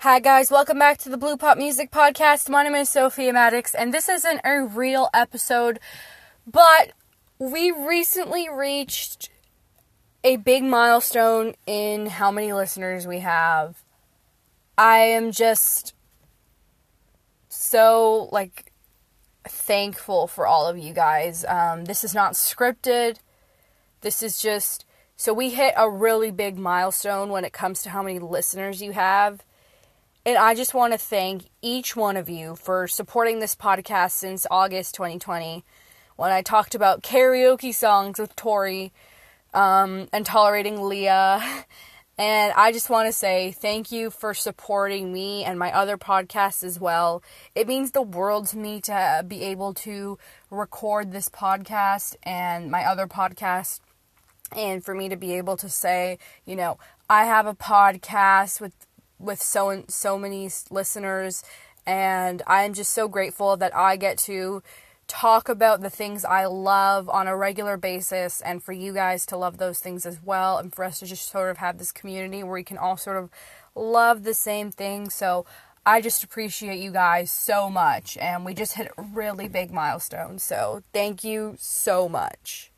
Hi, guys, welcome back to the Blue Pop Music Podcast. My name is Sophia Maddox, and this isn't a real episode, but we recently reached a big milestone in how many listeners we have. I am just so, like, thankful for all of you guys. Um, this is not scripted, this is just. So, we hit a really big milestone when it comes to how many listeners you have and I just want to thank each one of you for supporting this podcast since August 2020 when I talked about karaoke songs with Tori um, and tolerating Leah. And I just want to say thank you for supporting me and my other podcasts as well. It means the world to me to be able to record this podcast and my other podcast and for me to be able to say, you know, I have a podcast with with so so many listeners and I'm just so grateful that I get to talk about the things I love on a regular basis and for you guys to love those things as well and for us to just sort of have this community where we can all sort of love the same thing. So I just appreciate you guys so much and we just hit a really big milestone. So thank you so much.